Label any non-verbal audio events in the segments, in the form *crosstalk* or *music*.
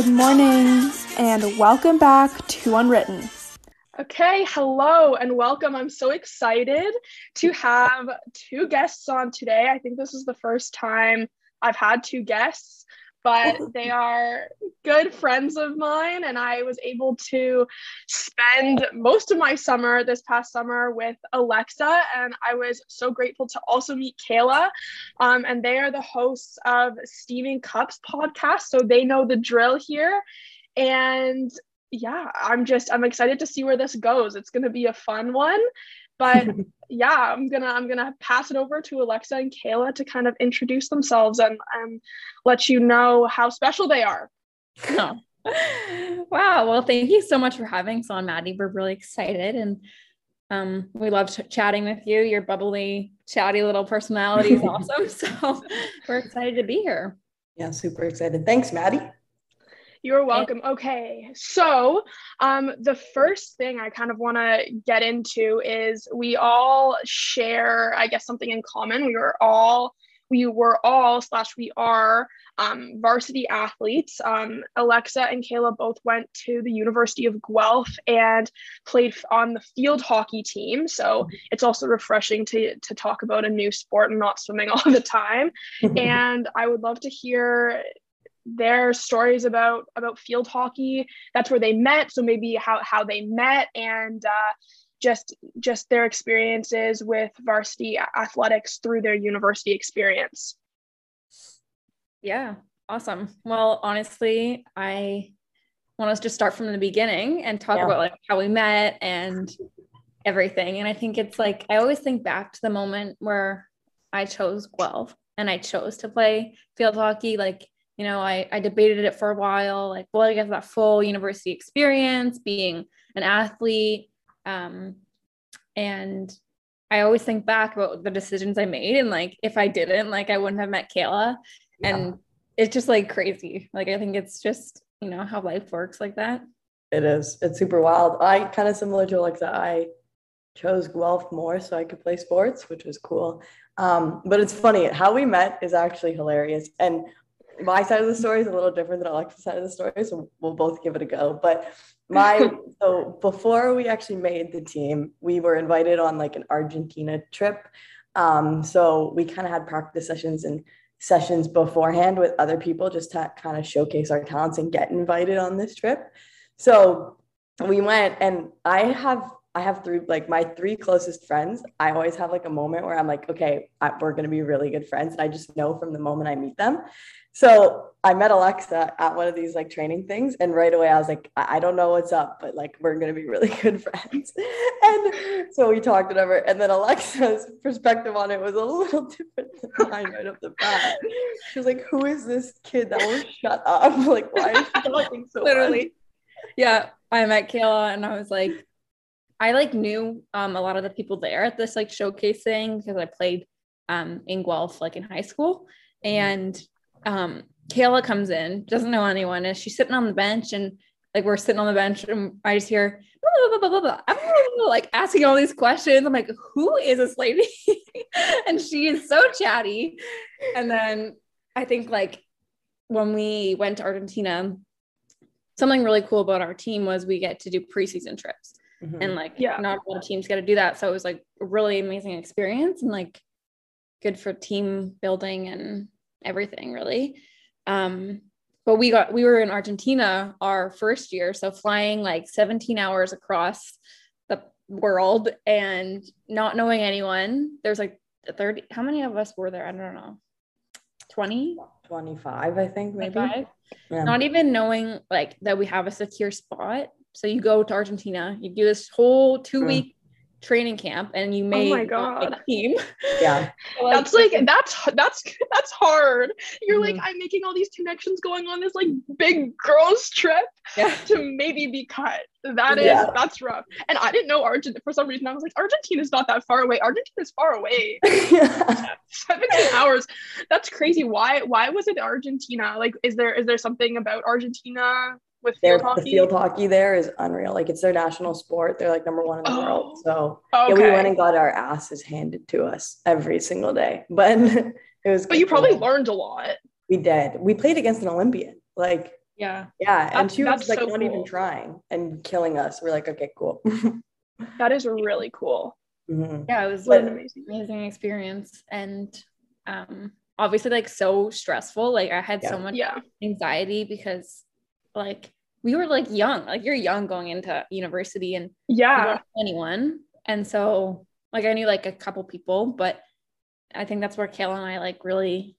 Good morning, and welcome back to Unwritten. Okay, hello and welcome. I'm so excited to have two guests on today. I think this is the first time I've had two guests, but *laughs* they are good friends of mine, and I was able to spend most of my summer this past summer with Alexa, and I was so grateful to also meet Kayla. Um, and they are the hosts of Steaming Cups podcast, so they know the drill here. And yeah, I'm just I'm excited to see where this goes. It's going to be a fun one. But *laughs* yeah, I'm gonna I'm gonna pass it over to Alexa and Kayla to kind of introduce themselves and and let you know how special they are. Oh. Wow. Well, thank you so much for having us on, Maddie. We're really excited and um, we love ch- chatting with you. Your bubbly, chatty little personality is *laughs* awesome. So we're excited to be here. Yeah, super excited. Thanks, Maddie. You're welcome. Okay. So, um, the first thing I kind of want to get into is we all share, I guess, something in common. We were all, we were all, slash, we are um, varsity athletes. Um, Alexa and Kayla both went to the University of Guelph and played on the field hockey team. So, it's also refreshing to, to talk about a new sport and not swimming *laughs* all the time. and I would love to hear their stories about about field hockey. That's where they met so maybe how how they met and uh, just just their experiences with varsity athletics through their university experience. Yeah awesome. Well honestly i want us to start from the beginning and talk yeah. about like how we met and everything. And i think it's like i always think back to the moment where i chose guelph and i chose to play field hockey. Like you know, I, I debated it for a while, like, well, I get that full university experience, being an athlete. Um, and I always think back about the decisions I made. And like, if I didn't, like, I wouldn't have met Kayla. Yeah. And it's just like crazy. Like, I think it's just, you know, how life works like that. It is. It's super wild. I kind of similar to Alexa. I chose Guelph more so I could play sports, which was cool. Um, but it's funny how we met is actually hilarious. And my side of the story is a little different than Alex's side of the story, so we'll both give it a go. But my *laughs* so before we actually made the team, we were invited on like an Argentina trip. Um, so we kind of had practice sessions and sessions beforehand with other people just to kind of showcase our talents and get invited on this trip. So we went, and I have I have three, like my three closest friends. I always have like a moment where I'm like, okay, I, we're going to be really good friends. And I just know from the moment I meet them. So I met Alexa at one of these like training things. And right away I was like, I, I don't know what's up, but like, we're going to be really *laughs* good friends. and so we talked whatever. And then Alexa's *laughs* perspective on it was a little *laughs* different than mine right off the bat. She was like, who is this kid that will shut up? Like, why is she talking so Literally. Much? Yeah. I met Kayla and I was like, I like knew um, a lot of the people there at this like showcasing because I played um, in Guelph like in high school. Mm-hmm. And um, Kayla comes in, doesn't know anyone, and she's sitting on the bench and like we're sitting on the bench and I just hear blah, blah, blah, like asking all these questions. I'm like, who is this lady? *laughs* and she is so chatty. And then I think like when we went to Argentina, something really cool about our team was we get to do preseason trips. Mm-hmm. And like, yeah, not all teams get to do that. So it was like a really amazing experience and like good for team building and everything, really. Um, but we got we were in Argentina our first year, so flying like 17 hours across the world and not knowing anyone. There's like 30. How many of us were there? I don't know. 20 25 i think maybe yeah. not even knowing like that we have a secure spot so you go to Argentina, you do this whole two week mm. training camp, and you make oh my God. a team. *laughs* Yeah, like, that's like that's that's that's hard. You're mm-hmm. like I'm making all these connections going on this like big girls trip yeah. to maybe be cut. That is yeah. that's rough. And I didn't know Argentina for some reason. I was like, Argentina's not that far away. Argentina's far away. *laughs* yeah. 17 hours. That's crazy. Why why was it Argentina? Like, is there is there something about Argentina with field hockey? The field hockey there is unreal. Like it's their national sport. They're like number one in the oh, world. So okay. yeah, we went and got our asses handed to us every single day. *laughs* But it was. But you probably learned a lot. We did. We played against an Olympian. Like Yeah. Yeah, and That's- she was that's like so not even trying and killing us. We're like, okay, cool. *laughs* That is really cool. Mhm. Yeah, it was What an an amazing. amazing experience and um obviously like so stressful. Like I had so much Yeah. anxiety because like we were like young, like you're young going into university and Yeah. don't know anyone. And so like I knew like a couple people, but I think that's where Kayla and I like really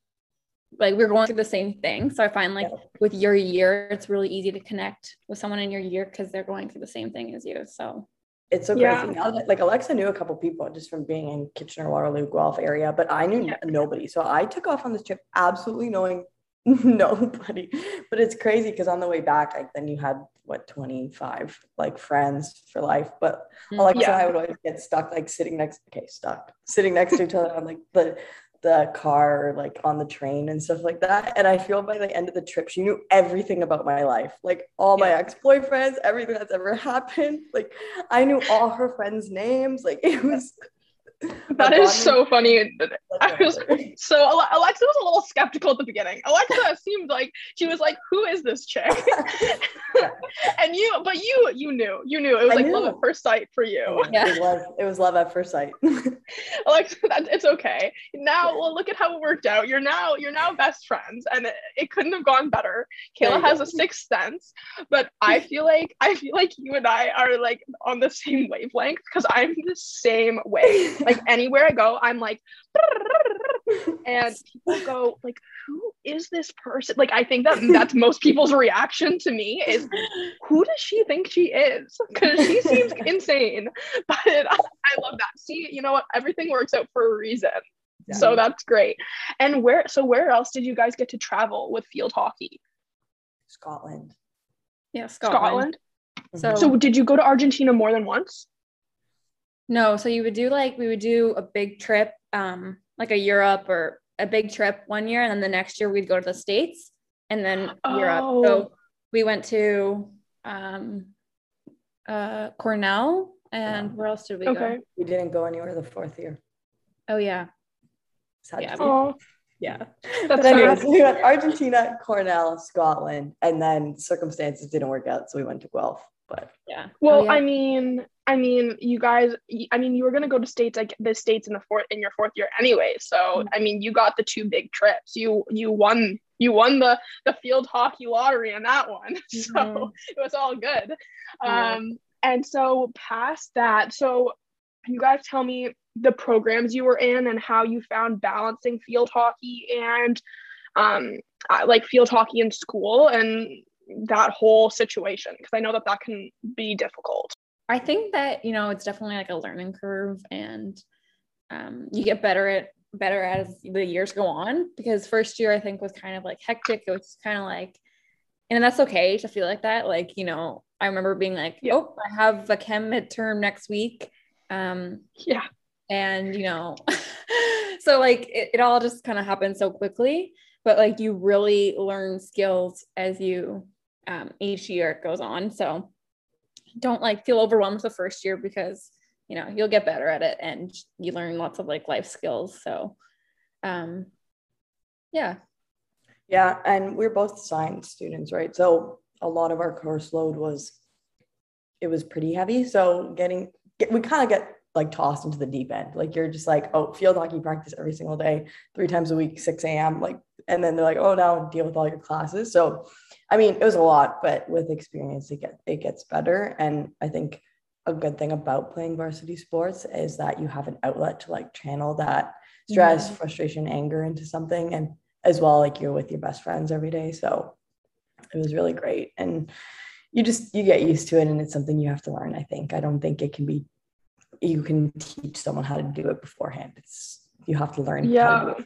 like we are going through the same thing. So I find like Yeah. with your year, it's really easy to connect with someone in your year because they're going through the same thing as you. So It's so Yeah. crazy. Now that, like Alexa knew a couple people just from being in Kitchener, Waterloo, Guelph area, but I knew Yeah. nobody. So I took off on this trip absolutely knowing *laughs* nobody. But it's crazy because on the way back, like then you had what 25 like friends for life. But Alexa mm-hmm. Yeah. and I would always get stuck like sitting next okay, stuck, sitting next to each other on like the the car like on the train and stuff like that. And I feel by the end of the trip, she knew everything about my life, like all my ex-boyfriends, everything that's ever *laughs* happened. Like I knew all her friends' names. Like it was *laughs* That is so funny. *laughs* I was so Alexa was a little skeptical at the beginning. Alexa *laughs* seemed like she was like, "Who is this chick?" and you, but you, you knew, you knew it was I like knew. love at first sight for you. Yeah. It was it was love at first sight. Alexa, that, it's okay. Now, well, look at how it worked out. You're now, you're now best friends, and it, it couldn't have gone better. Kayla has go. a sixth sense, but I feel like I feel like you and I are like on the same wavelength because I'm the same way. Like anywhere I go, I'm like, *laughs* and people go like, "Who is this person?" Like I think that that's most people's reaction to me is, "Who does she think she is?" Because she seems *laughs* insane. But I, I love that. See, you know what? Everything works out for a reason. Yeah. So that's great. And where? So where else did you guys get to travel with field hockey? Scotland. yeah, Scotland. Mm-hmm. So, So did you go to Argentina more than once? No, so you would do like we would do a big trip, um, like a Europe or a big trip one year, and then the next year we'd go to the States and then Europe. Oh. So we went to um uh Cornell and Yeah. where else did we Okay. go? we didn't go anywhere the fourth year. Oh yeah. Sad Yeah. Oh, Yeah. that's But anyways, we went Argentina, Cornell, Scotland, and then circumstances didn't work out, so we went to Guelph. But Yeah. Well, Oh, yeah. I mean, I mean, you guys, i mean, you were gonna go to states like the states in the fourth in your fourth year anyway. So Mm-hmm. I mean, you got the two big trips. You you won you won the the field hockey lottery in that one. *laughs* So Mhm. it was all good. Yeah. Um, and so past that, so you guys tell me the programs you were in and how you found balancing field hockey and um, uh, like field hockey in school and that whole situation because I know that that can be difficult. I think that you know it's definitely like a learning curve, and um, you get better at better as the years go on. Because first year I think was kind of like hectic. It was kind of like, and that's okay to feel like that. Like you know, I remember being like, Yeah. "Oh, I have a chem midterm next week," um, Yeah. and you know, *laughs* so like it, it all just kind of happened so quickly. But like you really learn skills as you um, each year it goes on. So don't like feel overwhelmed the first year because you know you'll get better at it and you learn lots of like life skills so um yeah yeah, and we're both science students, right? So a lot of our course load was it was pretty heavy. So getting get, we kind of get like tossed into the deep end. Like you're just like, oh, field hockey practice every single day, three times a week, 6 a.m. Like, and then they're like, oh, now deal with all your classes. So, I mean, it was a lot, but with experience, it get it gets better. And I think a good thing about playing varsity sports is that you have an outlet to like channel that stress, Mhm. frustration, anger into something, and as well, like you're with your best friends every day. So it was really great, and you just you get used to it, and it's something you have to learn. I think I don't think it can be you can teach someone how to do it beforehand. It's you have to learn how to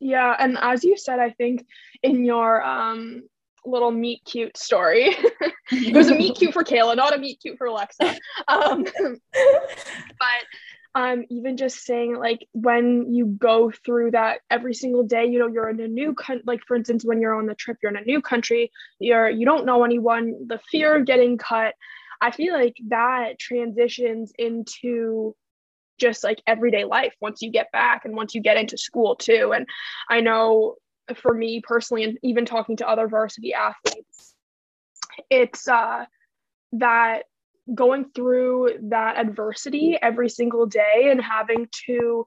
Yeah. do it for yourself. Yeah, and as you said, I think in your um little meet cute story, *laughs* it was a meet cute for Kayla, not a meet cute for Alexa. *laughs* Um, but um, even just saying like when you go through that every single day, you know, you're in a new country. Like for instance, when you're on the trip, you're in a new country. You're you don't know anyone. The fear of getting cut. I feel like that transitions into just like everyday life once you get back and once you get into school too. And I know for me personally, and even talking to other varsity athletes, it's uh, that going through that adversity every single day and having to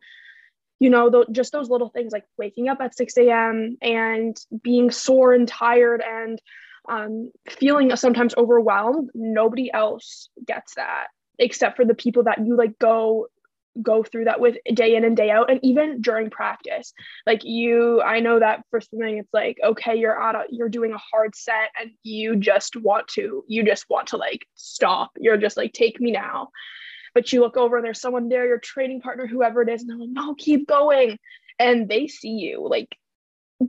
you know th- just those little things like waking up at 6 a.m and being sore and tired and um, feeling sometimes overwhelmed nobody else gets that except for the people that you like go go through that with day in and day out and even during practice. Like you i know that for swimming it's like okay you're out you're doing a hard set and you just want to you just want to like stop. You're just like take me now. But you look over and there's someone there your training partner whoever it is and they're like no keep going. And they see you like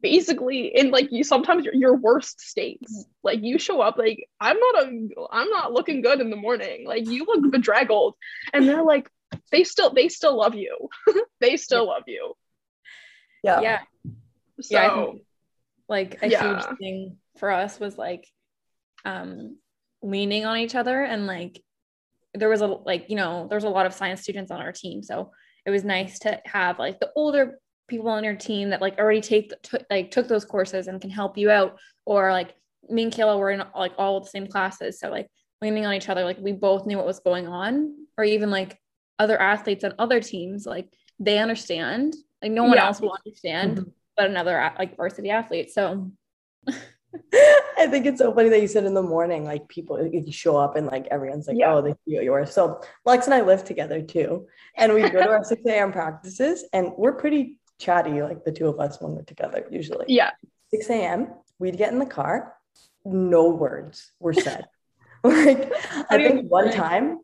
basically in like you sometimes your, your worst states. Like you show up like i'm not a i'm not looking good in the morning. Like you look bedraggled. And they're like they still they still love you *laughs* they still love you Yeah. yeah so Yeah, I think- like a Yeah. huge thing for us was like um leaning on each other and like there was a like you know there was a lot of science students on our team so it was nice to have like the older people on your team that like already take took like took those courses and can help you out or like me and Kayla were in like all the same classes so like leaning on each other like we both knew what was going on or even like other athletes on other teams like they understand like no one Yeah. else will understand mm-hmm. but another like varsity athlete so *laughs* I think it's so funny that you said in the morning, like people you show up and like everyone's like, Yeah. oh, they see what yours. So Lex and I live together too. And we go to our *laughs* 6 a.m. practices and we're pretty chatty, like the two of us when we're together usually. yeah 6 a.m. We'd get in the car, no words were said. *laughs* like I think one time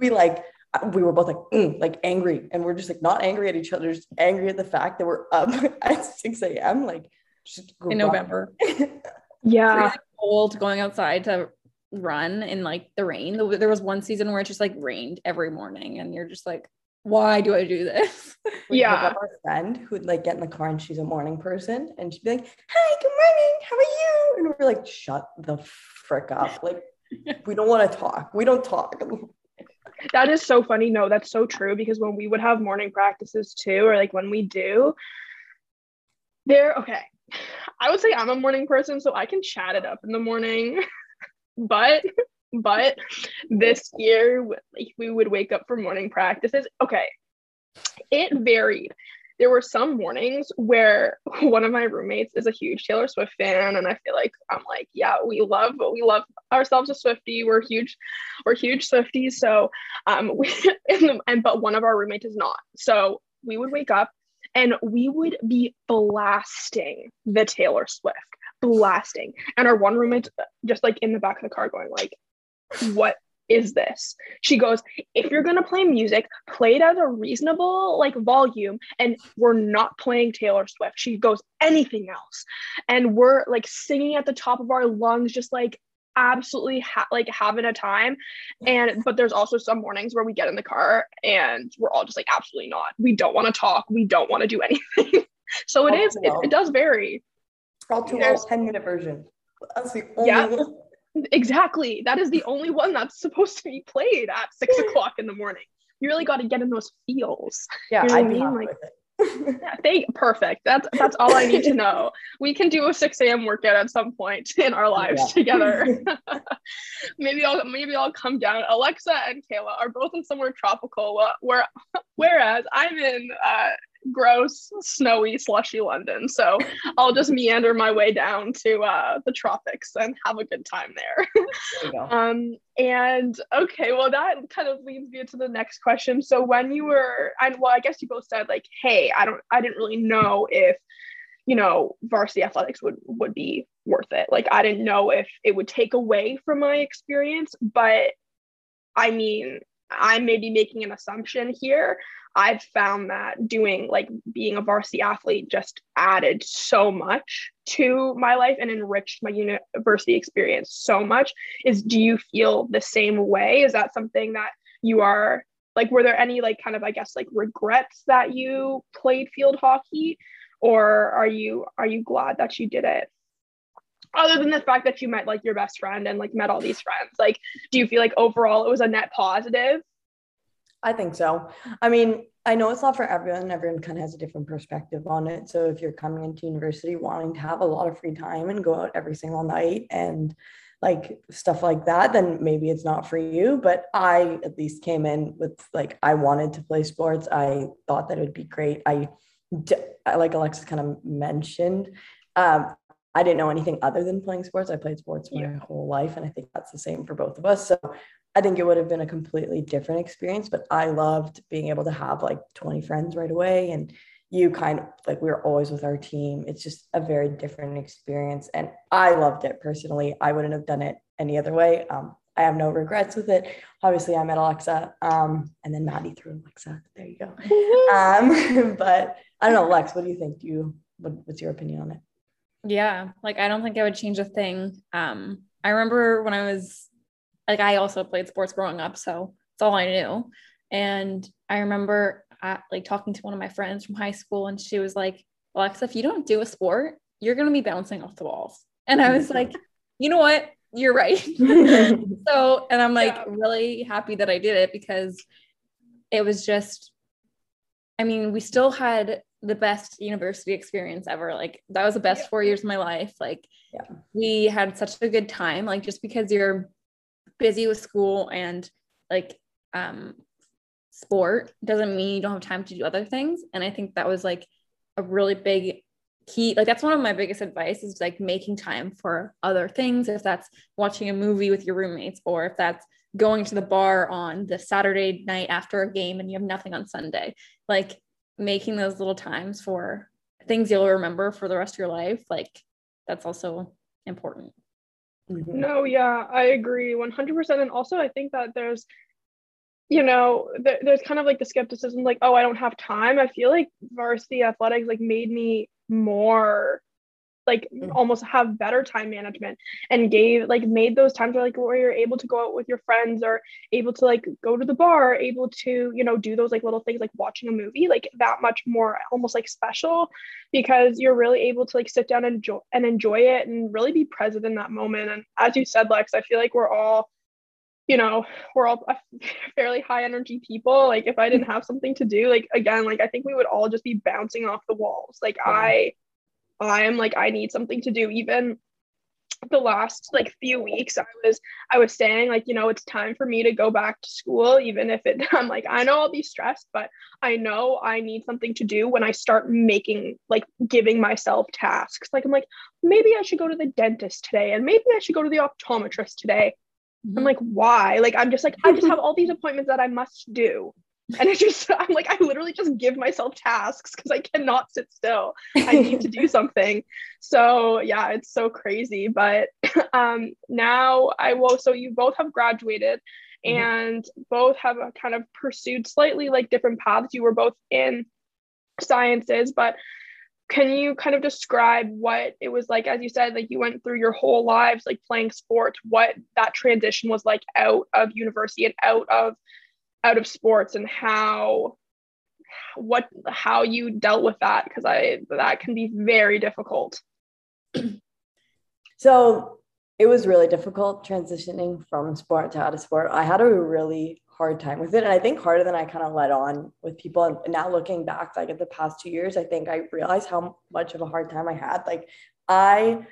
we like we were both like "Mm," like angry, and we're just like not angry at each other, just angry at the fact that we're up *laughs* at 6 a.m. Like just in November *laughs* yeah freezing cold going outside to run in like the rain. There there was one season where it just like rained every morning, and you're just like, why do I do this? *laughs* we Yeah. pick up our friend who'd like get in the car and she's a morning person and she'd be like, Hi, good morning. How are you? And we're like, shut the frick up. Like, we don't want to talk. We don't talk. That is so funny. No that's so true because when we would have morning practices too or like when we do there okay. I would say i'm a morning person so i can chat it up in the morning. *laughs* But but this year like we would wake up for morning practices. Okay. It varied there were some mornings where one of my roommates is a huge Taylor Swift fan, and I feel like I'm like, yeah, we love, we love ourselves a Swifty. We're huge, we're huge Swifties. So, um, *laughs* we and, and but one of our roommates is not. So we would wake up and we would be blasting the Taylor Swift, blasting, and our one roommate just like in the back of the car going like, what is this? She goes, if you're gonna play music, play it at a reasonable like volume, and we're not playing Taylor Swift. She goes, anything else, and we're like singing at the top of our lungs, just like absolutely ha- like having a time. And but there's also some mornings where we get in the car and we're all just like absolutely not. We don't want to talk. We don't want to do *laughs* anything. so it Oh, is. It, it does vary. All too There's- well, 10 minute version. That's the only Yeah. one. Exactly. That is the only one that's supposed to be played at six *laughs* o'clock in the morning. You really got to get in those feels. Yeah, You know I mean? Like- Yeah, they perfect. That's that's all I need to know. We can do a 6 a.m. workout at some point *laughs* in our lives Yeah. together. *laughs* maybe I'll maybe I'll come down. Alexa and Kayla are both in somewhere tropical, where whereas I'm in uh, gross, snowy, slushy London. So I'll just meander my way down to uh, the tropics and have a good time there. *laughs* Um, and okay, well, that kind of leads me to the next question. So when you were, and well, I guess you both said like, hey, I don't, I didn't really know if, you know, varsity athletics would would be worth it. Like, I didn't know if it would take away from my experience, but I mean, I may be making an assumption here. I've found that doing like being a varsity athlete just added so much to my life and enriched my university experience so much. Is do you feel the same way? Is that something that you are like were there any like kind of I guess like regrets that you played field hockey or are you are you glad that you did it? Other than the fact that you met like your best friend and like met all these friends, like do you feel like overall it was a net positive? I think so. I mean, I know it's not for everyone. Everyone kind of has a different perspective on it. So if you're coming into university wanting to have a lot of free time and go out every single night and like stuff like that, then maybe it's not for you. But I at least came in with like I wanted to play sports. I thought that it would be great. I like Alexis kind of mentioned. Um, I didn't know anything other than playing sports. I played sports my yeah. whole life, and I think that's the same for both of us. So I think it would have been a completely different experience. But I loved being able to have like 20 friends right away, and you kind of like we were always with our team. It's just a very different experience, and I loved it personally. I wouldn't have done it any other way. Um, I have no regrets with it. Obviously, I met Alexa, um, and then Maddie through Alexa. There you go. um, *laughs* but I don't know, Lex. What do you think? Do you what, what's your opinion on it? Yeah, like I don't think I would change a thing. Um, I remember when I was like I also played sports growing up, so it's all I knew. And I remember uh, like talking to one of my friends from high school, and she was like, "Alexa, if you don't do a sport, you're gonna be bouncing off the walls." And I was like, "You know what? You're right." *laughs* so, and I'm like yeah. really happy that I did it because it was just. I mean, we still had the best university experience ever. Like that was the best yeah. four years of my life. Like yeah. we had such a good time. Like just because you're busy with school and like um sport doesn't mean you don't have time to do other things. And I think that was like a really big key like that's one of my biggest advice is like making time for other things if that's watching a movie with your roommates or if that's going to the bar on the saturday night after a game and you have nothing on sunday like making those little times for things you'll remember for the rest of your life, like that's also important. Mm-hmm. No, yeah, I agree 100%. And also, I think that there's, you know, th- there's kind of like the skepticism, like, oh, I don't have time. I feel like varsity athletics like made me more like mm. almost have better time management and gave like made those times where like where you're able to go out with your friends or able to like go to the bar able to you know do those like little things like watching a movie like that much more almost like special because you're really able to like sit down and enjoy and enjoy it and really be present in that moment. And as you said lex i feel like we're all you know we're all *laughs* fairly high energy people. Like if i didn't have something to do like again like i think we would all just be bouncing off the walls. Like i I am like I need something to do. Even the last like few weeks I was I was saying like you know it's time for me to go back to school even if it *laughs* I'm like I know I'll be stressed but I know I need something to do when I start making like giving myself tasks. Like I'm like maybe I should go to the dentist today and maybe I should go to the optometrist today. Mm-hmm. I'm like why? Like I'm just like I just *laughs* have all these appointments that I must do and it's just *laughs* i'm like i literally just give myself tasks because i cannot sit still. I need to do *laughs* something. So yeah it's so crazy. But *laughs* um now i will so you both have graduated mm-hmm. and both have kind of pursued slightly like different paths. You were both in sciences but can you kind of describe what it was like? As you said like you went through your whole lives like playing sports what that transition was like out of university and out of out of sports and how what how you dealt with that because i that can be very difficult. So it was really difficult transitioning from sport to out of sport. I had a really hard time with it and i think harder than i kind of let on with people. And now looking back like at the past two years i think i realized how much of a hard time i had. Like i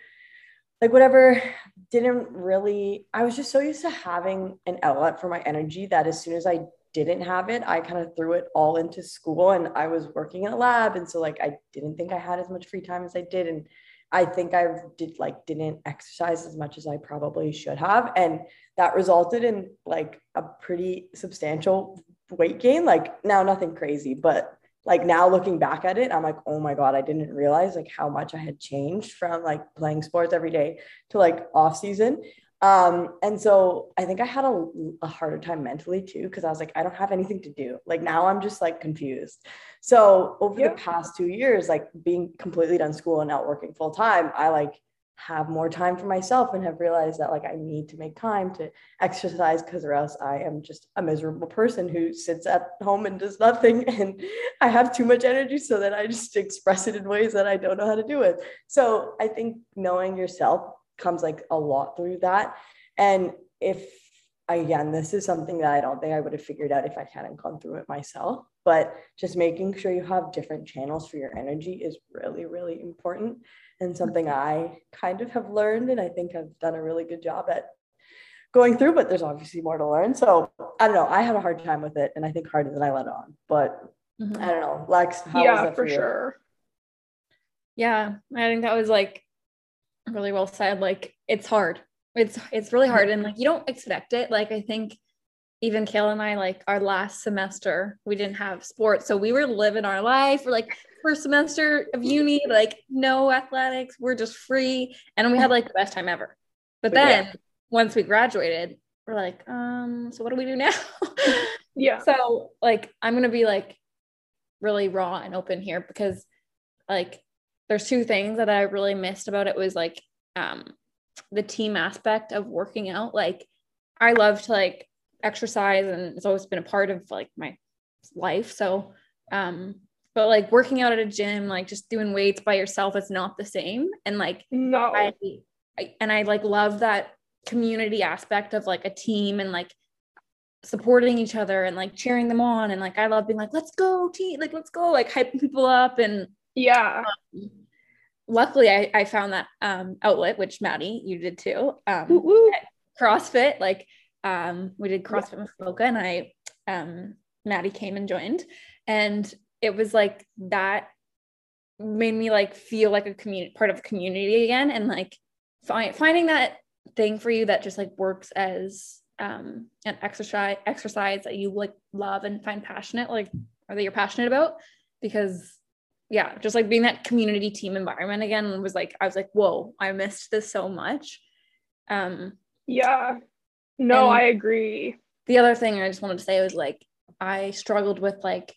like whatever didn't really i was just so used to having an outlet for my energy that as soon as i didn't have it, I kind of threw it all into school and I was working in a lab. And so like I didn't think I had as much free time as I did. And I think I did like didn't exercise as much as I probably should have. And that resulted in like a pretty substantial weight gain. Like now nothing crazy, but like now looking back at it, I'm like, oh my God, I didn't realize like how much I had changed from like playing sports every day to like off season. Um, and so I think I had a, a harder time mentally too, because I was like, I don't have anything to do. Like now I'm just like confused. So over the past two years, like being completely done school and not working full time, I like have more time for myself and have realized that like I need to make time to exercise because or else I am just a miserable person who sits at home and does nothing *laughs* and I have too much energy so that I just express it in ways that I don't know how to do it. So I think knowing yourself comes like a lot through that. And if again, this is something that I don't think I would have figured out if I hadn't gone through it myself. But just making sure you have different channels for your energy is really, really important and something I kind of have learned. And I think I've done a really good job at going through, but there's obviously more to learn. So I don't know. I had a hard time with it and I think harder than I let on. But mm-hmm. I don't know. Lex, yeah, for, for sure. Yeah, I think that was like really well said. Like it's hard. It's it's really hard and like you don't expect it. Like i think even kayla and i like our last semester we didn't have sports so we were living our life. For like first semester of uni like no athletics we're just free and we had like the best time ever. But then yeah. once we graduated we're like um so what do we do now? *laughs* Yeah. So like i'm gonna be like really raw and open here because like there's two things that i really missed about it was like um the team aspect of working out. Like I love to like exercise and it's always been a part of like my life. So um but like working out at a gym, like just doing weights by yourself is not the same. And like no I, I and I like love that community aspect of like a team and like supporting each other and like cheering them on and like I love being like let's go team like let's go like hyping people up and yeah um, luckily I, I found that um, outlet, which Maddie, you did too. Um, CrossFit, like um, we did CrossFit yeah. with Mocha and I, um, Maddie came and joined and it was like that made me like feel like a community part of a community again. And like find, finding that thing for you that just like works as um, an exercise exercise that you like love and find passionate, like, or that you're passionate about because yeah, just like being that community team environment again was like, I was like, whoa, I missed this so much. Um, yeah, no, I agree. The other thing I just wanted to say was like, I struggled with like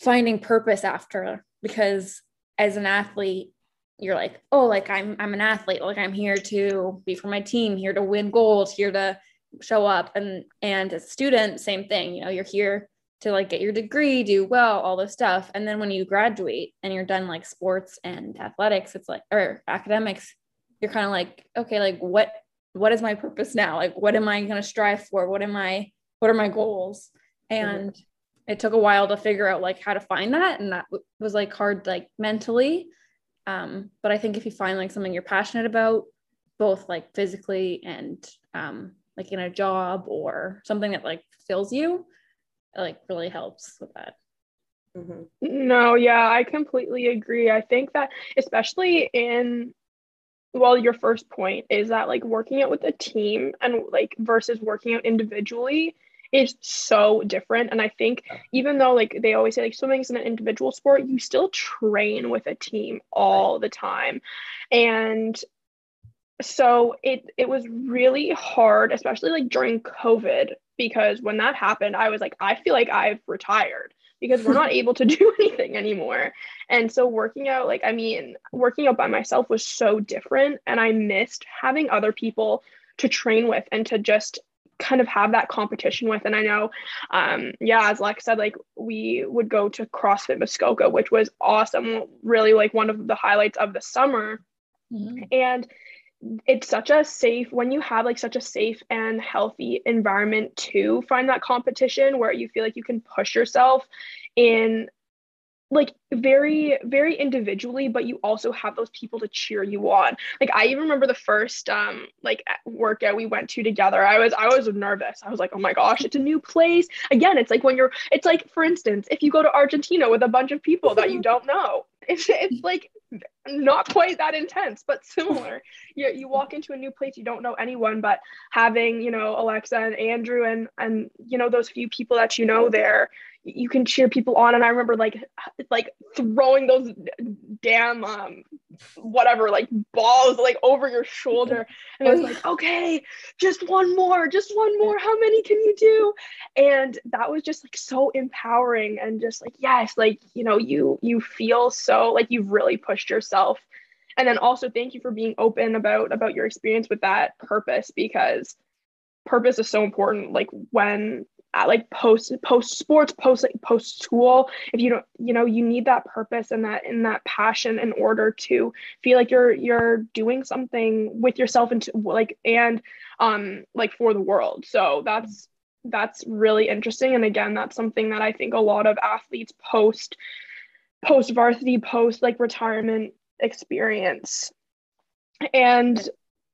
finding purpose after because as an athlete, you're like, oh, like I'm I'm an athlete, like I'm here to be for my team, here to win gold, here to show up. And and as a student, same thing, you know, you're here to like get your degree, do well, all this stuff. And then when you graduate and you're done like sports and athletics, it's like or academics, you're kind of like, okay, like what what is my purpose now? Like what am I going to strive for? What am I what are my goals? And mm-hmm. it took a while to figure out like how to find that and that was like hard like mentally. Um but I think if you find like something you're passionate about both like physically and um like in a job or something that like fills you like really helps with that. Mm-hmm. No, yeah, I completely agree. I think that especially in well, your first point is that like working out with a team and like versus working out individually is so different. And I think even though like they always say like swimming is an individual sport, you still train with a team all the time. And so it it was really hard, especially like during COVID, because when that happened, I was like, I feel like I've retired because we're not *laughs* able to *laughs* do anything anymore. And so working out, like, I mean, working out by myself was so different. And I missed having other people to train with and to just kind of have that competition with. And I know, um, yeah, as Lex said, like we would go to CrossFit Muskoka, which was awesome, really like one of the highlights of the summer. Mm-hmm. And it's such a safe when you have like such a safe and healthy environment to find that competition where you feel like you can push yourself in like very very individually but you also have those people to cheer you on. Like i even remember the first um like workout we went to together i was i was nervous. I was like oh my gosh it's a new place. Again it's like when you're it's like for instance if you go to argentina with a bunch of people that you *laughs* don't know it's, it's like not quite that intense, but similar. *laughs* you, you walk into a new place, you don't know anyone, but having, you know, Alexa and Andrew and, and, you know, those few people that you know there, you can cheer people on. And I remember like, like throwing those damn, um, whatever, like balls, like over your shoulder. And I was like, *laughs* okay, just one more, just one more. How many can you do? And that was just like so empowering and just like, yes, like, you know, you, you feel so like you've really pushed yourself. And then also thank you for being open about, about your experience with that purpose because purpose is so important. Like when like post post sports post post school if you don't you know you need that purpose and that and that passion in order to feel like you're you're doing something with yourself and to, like and um like for the world. So that's that's really interesting. And again that's something that i think a lot of athletes post post varsity post like retirement experience. And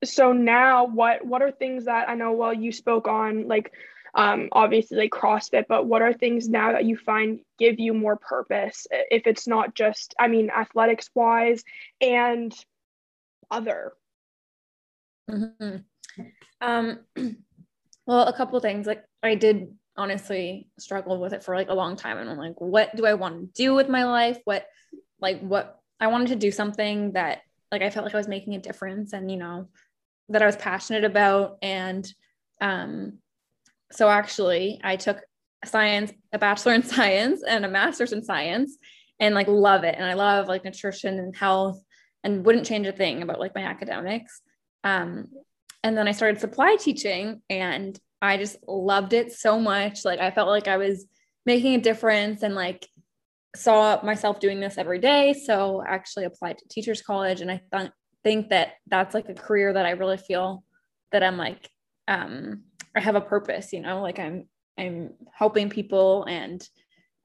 so now what what are things that i know well you spoke on like um, obviously like CrossFit, but what are things now that you find give you more purpose if it's not just, I mean, athletics wise and other? Mm-hmm. Um, *clears throat* well, a couple things. Like I did honestly struggle with it for like a long time, and I'm like, what do I want to do with my life? What, like, what I wanted to do something that like I felt like I was making a difference, and you know, that I was passionate about, and um, so actually i took science a bachelor in *laughs* science and a master's in science and like love it. And i love like nutrition and health and wouldn't change a thing about like my academics. Um, and then i started supply teaching and i just loved it so much. Like i felt like i was making a difference and like saw myself doing this every day. So I actually applied to teachers college and i th- think that that's like a career that i really feel that i'm like um, I have a purpose, you know, like I'm I'm helping people and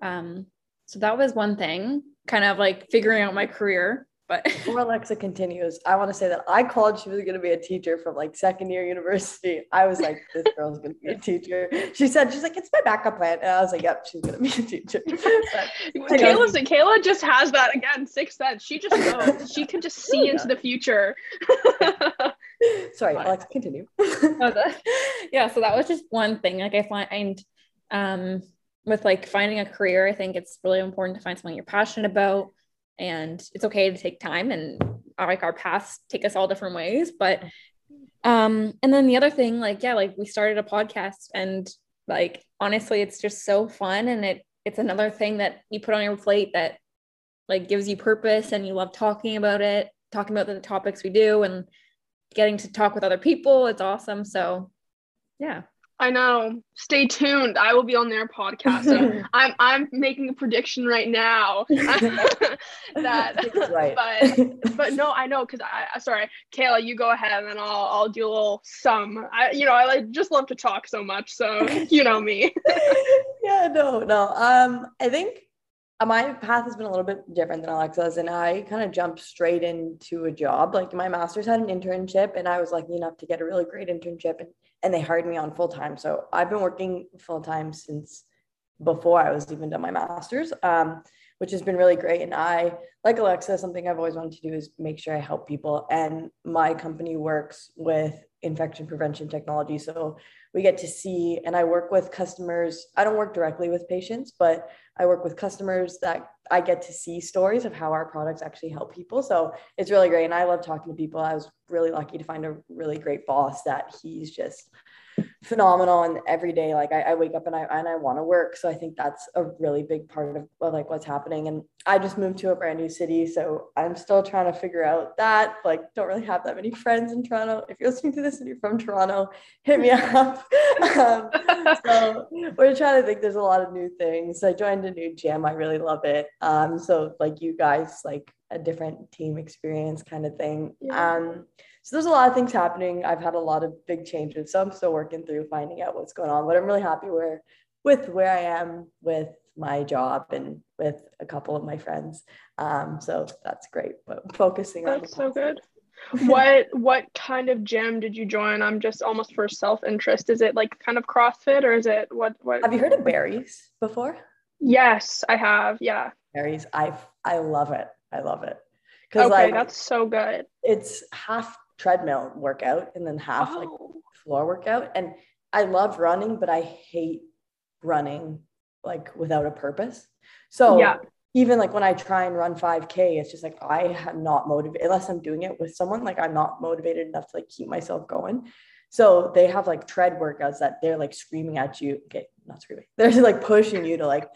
um so that was one thing, kind of like figuring out my career. But *laughs* before Alexa continues, I want to say that I called she was going to be a teacher from like second year university. I was like, this girl's going to be a teacher. She said, she's like, it's my backup plan. And I was like, yep, she's going to be a teacher. *laughs* Kayla, Kayla just has that again, sixth sense. She just knows. she can just see *laughs* into the future. *laughs* Sorry, Alex, continue. *laughs* yeah, so that was just one thing. Like I find um with like finding a career, I think it's really important to find something you're passionate about. And it's okay to take time and like our paths take us all different ways. But um, and then the other thing, like, yeah, like we started a podcast and like honestly, it's just so fun and it it's another thing that you put on your plate that like gives you purpose and you love talking about it, talking about the topics we do and getting to talk with other people. It's awesome. So, yeah. I know. Stay tuned. I will be on their podcast. So *laughs* I'm I'm making a prediction right now *laughs* *laughs* that right. but but no, I know because I sorry, Kayla, you go ahead and then I'll I'll do a little sum. I you know I like just love to talk so much, so you know me. yeah, no, no. Um, I think my path has been a little bit different than Alexa's, and I kind of jumped straight into a job. Like my master's had an internship, and I was lucky enough to get a really great internship, and, and they hired me on full time. So I've been working full time since before I was even done my master's, um, which has been really great. And I, like Alexa, something I've always wanted to do is make sure I help people. And my company works with infection prevention technology. So we get to see, and I work with customers. I don't work directly with patients, but I work with customers that I get to see stories of how our products actually help people. So it's really great. And I love talking to people. I was really lucky to find a really great boss that he's just phenomenal and every day. Like I, I, wake up and I and I want to work. So I think that's a really big part of, of like what's happening. And I just moved to a brand new city so I'm still trying to figure out that. Like don't really have that many friends in Toronto. If you're listening to this and you're from Toronto hit me up. *laughs* Um, so we're trying to think there's a lot of new things. I joined a new gym. I really love it. Um so like you guys like a different team experience kind of thing. Yeah. um so there's a lot of things happening. I've had a lot of big changes. So I'm still working through finding out what's going on, but I'm really happy where with where I am with my job and with a couple of my friends. Um, so that's great. But focusing that's on That's so good. *laughs* what what kind of gym did you join? I'm just almost for self interest. Is it like kind of CrossFit or is it what what have you heard of Barry's before? Yes, I have. Yeah. Barry's. I I love it. I love it. Okay, like, that's so good. It's half treadmill workout and then half oh. like floor workout. And I love running, but I hate running like without a purpose. So yeah. even like when I try and run 5K, it's just like I am not motivated unless I'm doing it with someone. Like I'm not motivated enough to like keep myself going. So they have like tread workouts that they're like screaming at you. Okay, not screaming. *laughs* They're just like pushing you to like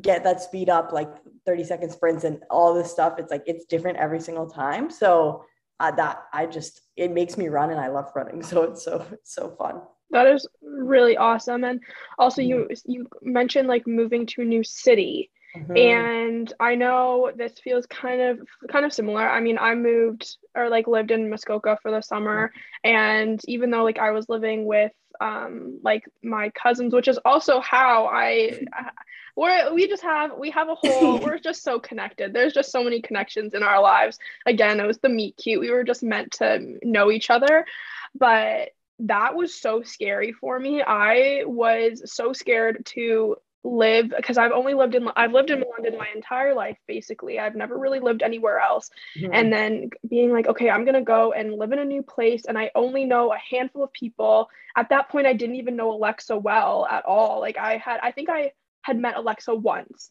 get that speed up, like 30 second sprints and all this stuff. It's like it's different every single time. So uh, that I just it makes me run and I love running. *laughs* So it's so it's so fun. That is really awesome. And also you you mentioned like moving to a new city. Mm-hmm. And I know this feels kind of kind of similar. I mean, I moved or like lived in Muskoka for the summer and even though like I was living with um like my cousins, which is also how I *laughs* we're we just have we have a whole *laughs* we're just so connected. There's just so many connections in our lives. Again, it was the meet cute. We were just meant to know each other. But that was so scary for me. I was so scared to live because I've only lived in I've lived in London my entire life basically. I've never really lived anywhere else. Mm-hmm. And then being like, okay, I'm going to go and live in a new place and I only know a handful of people. At that point I didn't even know Alexa well at all. Like I had I think I had met Alexa once.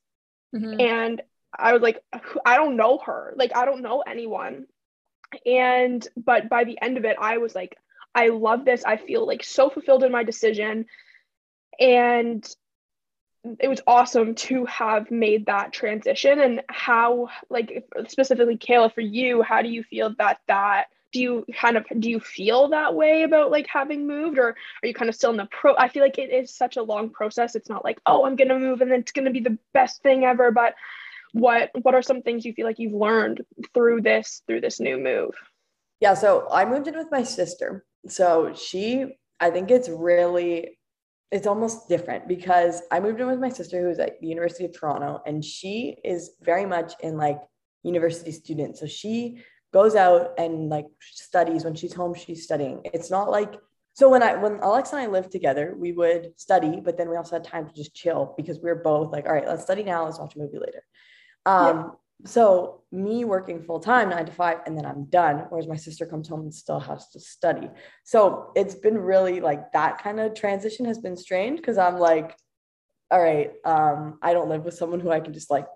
Mm-hmm. And I was like I don't know her. Like I don't know anyone. And but by the end of it I was like I love this. I feel like so fulfilled in my decision. And it was awesome to have made that transition. And how, like, specifically, Kayla, for you, how do you feel that that? Do you kind of do you feel that way about like having moved, or are you kind of still in the pro? I feel like it is such a long process. It's not like oh, I'm gonna move and then it's gonna be the best thing ever. But what what are some things you feel like you've learned through this through this new move? Yeah, so I moved in with my sister, so she, I think it's really, it's almost different because I moved in with my sister who's at the University of Toronto and she is very much in like university student. So she goes out and like studies when she's home, she's studying. It's not like, so when I, when Alex and I lived together, we would study, but then we also had time to just chill because we were both like, all right, let's study now. Let's watch a movie later. Um, so me working full time nine to five and then i'm done whereas my sister comes home and still has to study. So it's been really like that kind of transition has been strange because i'm like all right um i don't live with someone who i can just like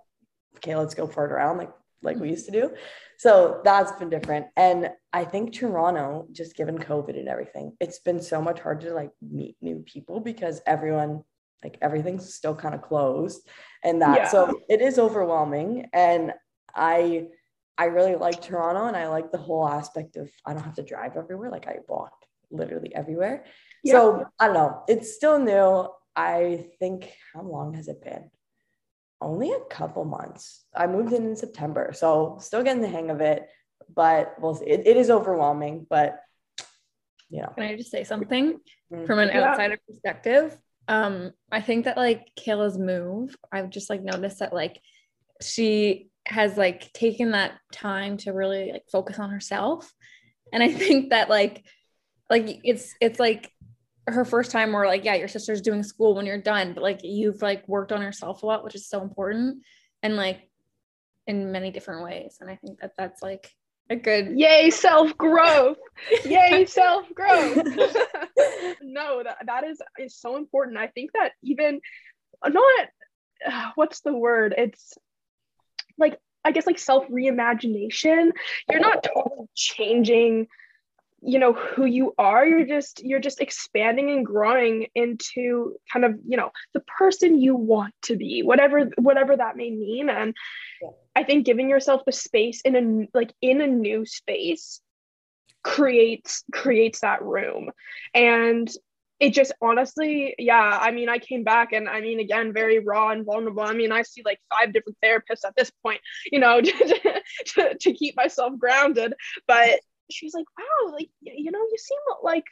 okay let's go fart around like like we used to do. So that's been different. And i think toronto just given covid and everything it's been so much harder to like meet new people because everyone like everything's still kind of closed and that yeah. so it is overwhelming and i i really like toronto and i like the whole aspect of i don't have to drive everywhere like i walk literally everywhere yeah. so i don't know it's still new i think how long has it been only a couple months i moved in in september so still getting the hang of it but well it, it is overwhelming but you know can i just say something mm-hmm. from an yeah. outsider perspective um i think that like kayla's move i've just like noticed that like she has like taken that time to really like focus on herself. And i think that like like it's it's like her first time where like yeah your sister's doing school when you're done but like you've like worked on yourself a lot which is so important and like in many different ways. And i think that that's like a good yay self growth *laughs* yay self growth *laughs* no that, that is is so important. I think that even not uh, what's the word? It's like i guess like self reimagination you're not totally changing you know who you are you're just you're just expanding and growing into kind of you know the person you want to be whatever whatever that may mean. And yeah. i think giving yourself the space in a like in a new space creates creates that room. And it just honestly yeah i mean i came back and i mean again very raw and vulnerable. I mean i see like five different therapists at this point you know *laughs* to, to, to keep myself grounded. But she's like, wow, like you know, you seem like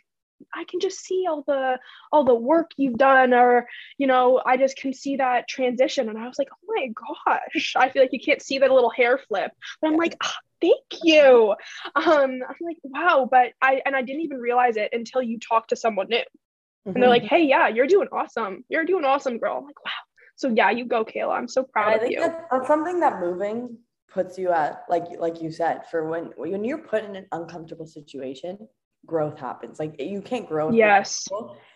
I can just see all the all the work you've done, or you know, I just can see that transition. And I was like, oh my gosh, I feel like you can't see that little hair flip, but I'm like, oh, thank you. Um, I'm like, wow, but I and I didn't even realize it until you talk to someone new, mm-hmm. and they're like, mm-hmm. hey, yeah, you're doing awesome. You're doing awesome, girl. I'm like, wow. So yeah, you go, Kayla. I'm so proud I of you. that's something that moving puts you at like like you said for when when you're put in an uncomfortable situation growth happens. Like you can't grow yes.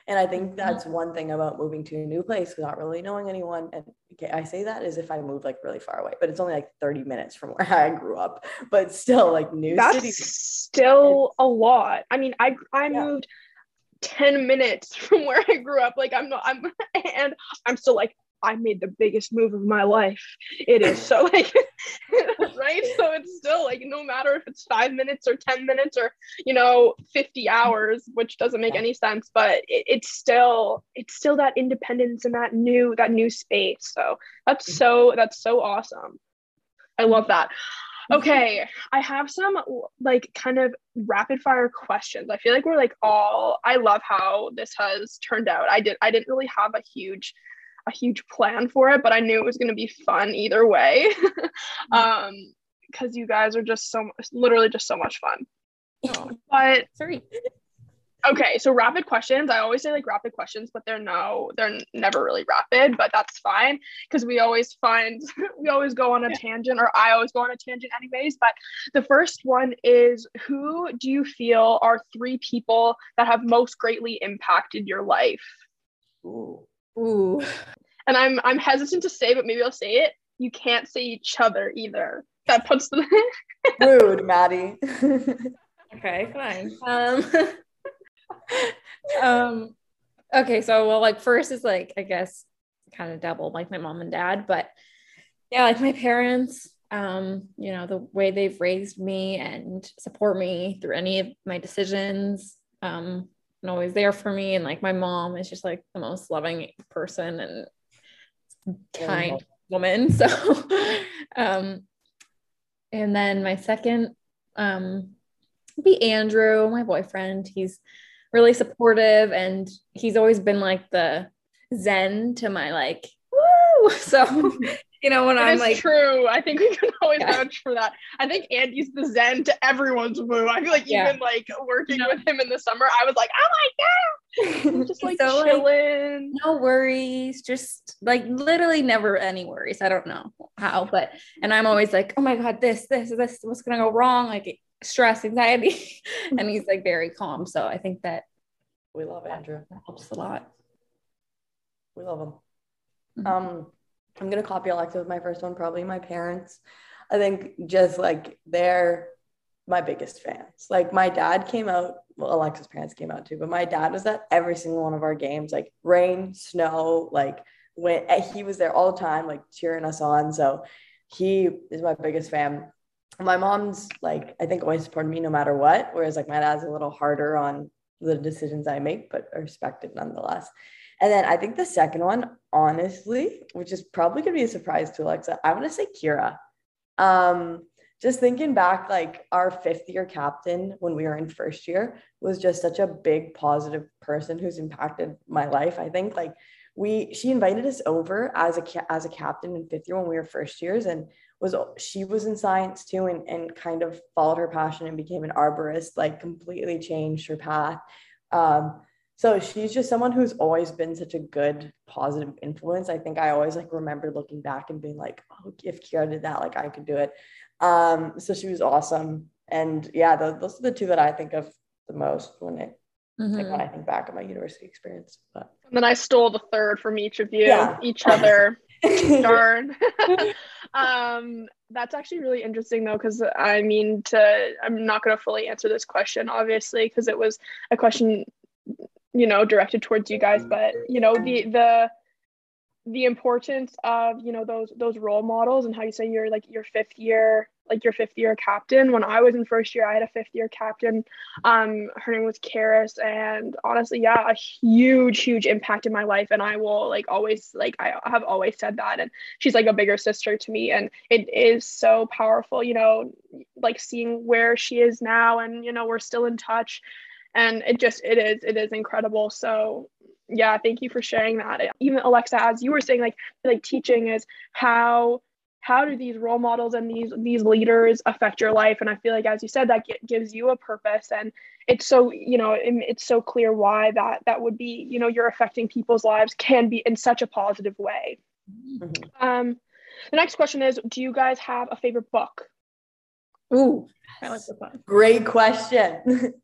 and i think mm-hmm. that's one thing about moving to a new place without really knowing anyone. And okay, i say that as if i moved like really far away but it's only like 30 minutes from *laughs* where i grew up. But still like new that's city still *laughs* a lot. I mean i i yeah. moved 10 minutes *laughs* from where i grew up. Like i'm not i'm and i'm still like I made the biggest move of my life. It is so *laughs* like right. So it's still like no matter if it's five minutes or ten minutes or you know fifty hours, which doesn't make any sense, but it, it's still it's still that independence and that new that new space. So that's so that's so awesome. I love that. Okay, I have some like kind of rapid fire questions. I feel like we're like all I love how this has turned out. I did I didn't really have a huge a huge plan for it, but I knew it was going to be fun either way. *laughs* um cuz you guys are just so literally just so much fun. But *laughs* Sorry. Okay so rapid questions. I always say like rapid questions but they're no they're never really rapid but that's fine. Because we always find *laughs* we always go on a tangent or i always go on a tangent anyways but the first one is who do you feel are three people that have most greatly impacted your life? Ooh ooh. And i'm i'm hesitant to say but maybe i'll say it. You can't say each other either. That puts the *laughs* rude maddie. *laughs* Okay fine. Um *laughs* um okay so well like first is like i guess kind of double like my mom and dad but yeah like my parents um you know the way they've raised me and support me through any of my decisions um and always there for me and like my mom is just like the most loving person and kind yeah. woman *laughs* so um and then my second um be andrew my boyfriend he's really supportive and he's always been like the zen to my like woo *laughs* so you know when it i'm like true i think we can always yeah. vouch for that i think andy's the zen to everyone's woo i feel like yeah. even like working no. with him in the summer i was like oh my god just *laughs* like so, chilling like, no worries just like literally never any worries i don't know how but and i'm always like oh my god this this this what's gonna go wrong like stress, anxiety, *laughs* and he's like very calm. So I think that we love Andrew. That helps a lot. We love him. Mm-hmm. Um, I'm gonna copy Alexa with my first one, probably my parents. I think just like they're my biggest fans. Like my dad came out, well, Alexa's parents came out too, but my dad was at every single one of our games, like rain, snow, like when eh, he was there all the time, like cheering us on. So he is my biggest fan my mom's like I think always supported me no matter what, whereas like my dad's a little harder on the decisions I make, but respected nonetheless. And then I think the second one, honestly, which is probably gonna be a surprise to Alexa, I want to say Kira. Um, just thinking back, like our fifth year captain when we were in first year was just such a big positive person who's impacted my life. I think like we she invited us over as a as a captain in fifth year when we were first years and was she was in science too and, and kind of followed her passion and became an arborist like completely changed her path um, so she's just someone who's always been such a good positive influence i think i always like remember looking back and being like oh if kira did that like i could do it um, so she was awesome and yeah the, those are the two that i think of the most when it mm-hmm. like when i think back of my university experience but and then i stole the third from each of you yeah. each other *laughs* Darn. *laughs* um, that's actually really interesting though, because I mean, to I'm not going to fully answer this question, obviously, because it was a question, you know, directed towards you guys. But you know, the the the importance of you know those those role models and how you say you're like your fifth year like your fifth year captain. When i was in first year i had a fifth year captain. Um her name was Karis and honestly yeah a huge huge impact in my life. And i will like always like i have always said that. And she's like a bigger sister to me. And it is so powerful you know like seeing where she is now. And you know we're still in touch and it just it is it is incredible. So yeah thank you for sharing that. Even alexa as you were saying like like teaching is how how do these role models and these these leaders affect your life? And i feel like as you said that gives you a purpose. And it's so you know it, it's so clear why that that would be you know you're affecting people's lives can be in such a positive way. Mm-hmm. um the next question is do you guys have a favorite book? Ooh. I like great question *laughs*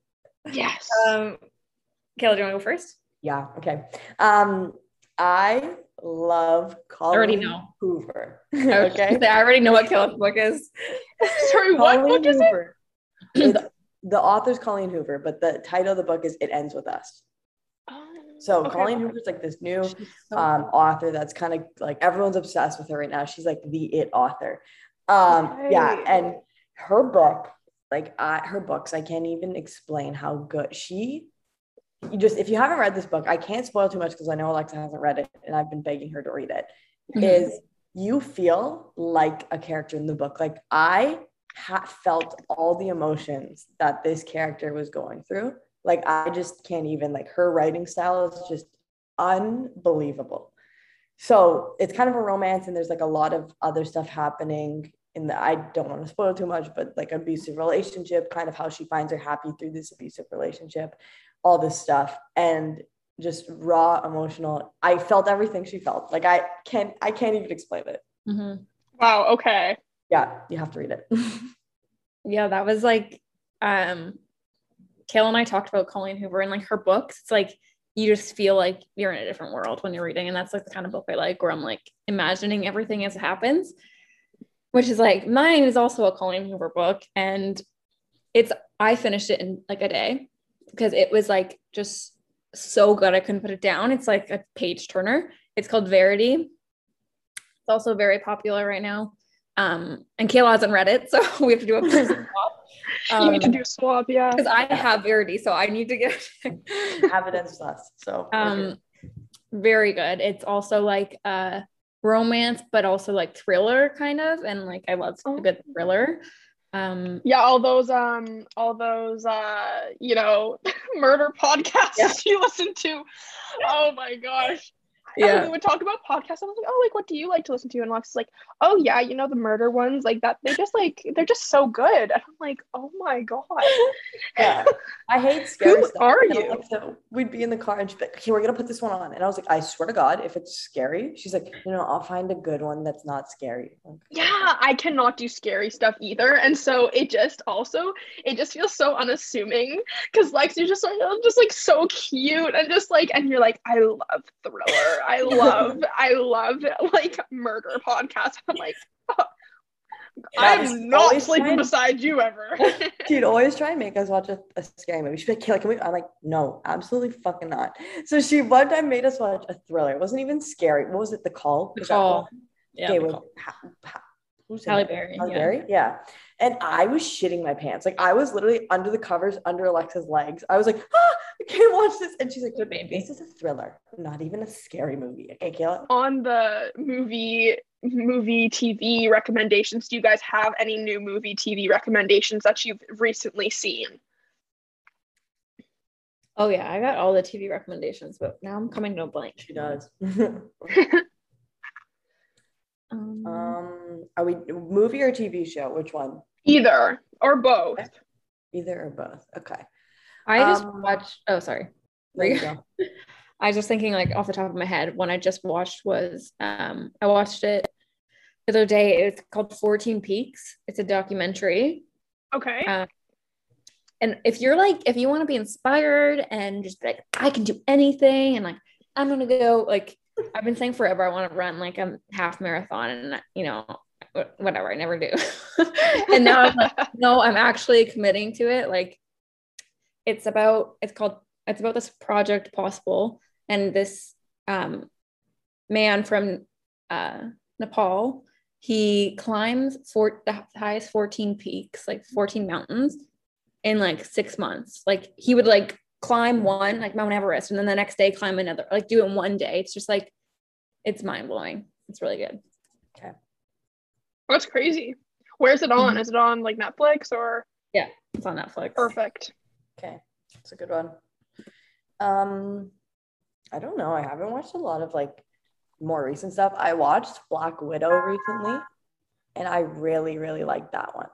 yes um Kayla, do you want to go first yeah. Okay. Um, I love Colleen I already know. Hoover. okay. I already know what Kayla's book is. *laughs* Sorry, what book is Hoover. it? the, the author's Colleen Hoover, but the title of the book is It Ends With Us. Oh, So Okay. Colleen Hoover's like this new so um, author that's kind of like everyone's obsessed with her right now. She's like the it author. Um, yeah, and her book, like I, her books, I can't even explain how good she. You just if you haven't read this book, I can't spoil too much because I know Alexa hasn't read it, and I've been begging her to read it. Mhm. Is you feel like a character in the book? Like I ha- felt all the emotions that this character was going through. Like I just can't even like her writing style is just unbelievable. So it's kind of a romance, and there's like a lot of other stuff happening in the I don't want to spoil too much, but like abusive relationship, kind of how she finds her happy through this abusive relationship, all this stuff, and just raw emotional. I felt everything she felt. Like I can't I can't even explain it. Mhm. Wow. Okay. Yeah, you have to read it. *laughs* Yeah, that was like um Kayla and I talked about Colleen Hoover and like her books. It's like you just feel like you're in a different world when you're reading. And that's like the kind of book I like where I'm like imagining everything as it happens. Which is like mine is also a Colleen Hoover book. And it's I finished it in like a day because it was like just so good I couldn't put it down. It's like a page turner. It's called Verity. It's also very popular right now. Um, and Kayla hasn't read it, so *laughs* we have to do a *laughs* book swap. you need to Um, do a swap. Yeah. because I have Verity, so I need to get It Ends With Us. So um very good. It's also like uh romance, but also like thriller kind of, and like I love Oh. a good thriller. Um Yeah, all those um all those uh you know *laughs* murder podcasts Yeah. *laughs* you listen to. Oh my gosh. And yeah. we would talk about podcasts. I was like, oh, like what do you like to listen to? And Alexa's like, oh yeah, you know the murder ones, like that. They just like they're just so good. And I'm like, oh my god. yeah. I hate *laughs* scary Who stuff. are And you? We'd be in the car and she'd be like, okay, we're gonna put this one on. And I was like, I swear to God, if it's scary, she's like, you know, I'll find a good one that's not scary. Like, Yeah, I cannot do scary stuff either. And so it just also it just feels so unassuming because Lex you're just like just like so cute and just like and you're like, I love thriller. I *laughs* love, I love like murder podcasts. I'm like, oh, I'm not sleeping fine. beside you ever. *laughs* She'd always try and make us watch a, a scary movie. She'd be like, Kayla, can we? I'm like, no, absolutely fucking not. So she one time made us watch a thriller. It wasn't even scary. What was it? The Call? The Was that Call. Yeah. Okay, the with call. Ha- Ha- who's in Halle? Berry. Halle yeah. Berry? Yeah. And I was shitting my pants. Like I was literally under the covers, under Alexa's legs. I was like, ah, I can't watch this. And she's like, Good baby. this is a thriller, not even a scary movie. Okay, Kayla. On the movie movie TV recommendations, do you guys have any new movie TV recommendations that you've recently seen? Oh yeah, I got all the TV recommendations, but now I'm coming to a blank. She does. *laughs* *laughs* Um, um, are we movie or TV show? Which one? Either or both. Either or both. Okay. I just um, watched. Oh, sorry. There you go. *laughs* I was just thinking, like off the top of my head, one I just watched was um, I watched it the other day. It's called 14 Peaks. It's a documentary. Okay. Uh, And if you're like, if you want to be inspired and just be like, I can do anything, and like, I'm gonna go, like, I've been saying forever, I want to run like a half marathon, and you know, wh- whatever, I never do. *laughs* and now I'm like, *laughs* no, I'm actually committing to it. Like, it's about, it's called, it's about this project possible, and this um, man from uh, Nepal, he climbs for the highest 14 peaks, like 14 mountains in like six months. Like he would like climb one, like Mount Everest, and then the next day climb another, like do it in one day. It's just like, it's mind blowing. It's really good. That's crazy. Where's it on? Mhm. Is it on like Netflix or Yeah, It's on Netflix. perfect? Okay. That's a good one. Um, I don't know. I haven't watched a lot of like more recent stuff. I watched Black Widow recently, and I really, really liked that one.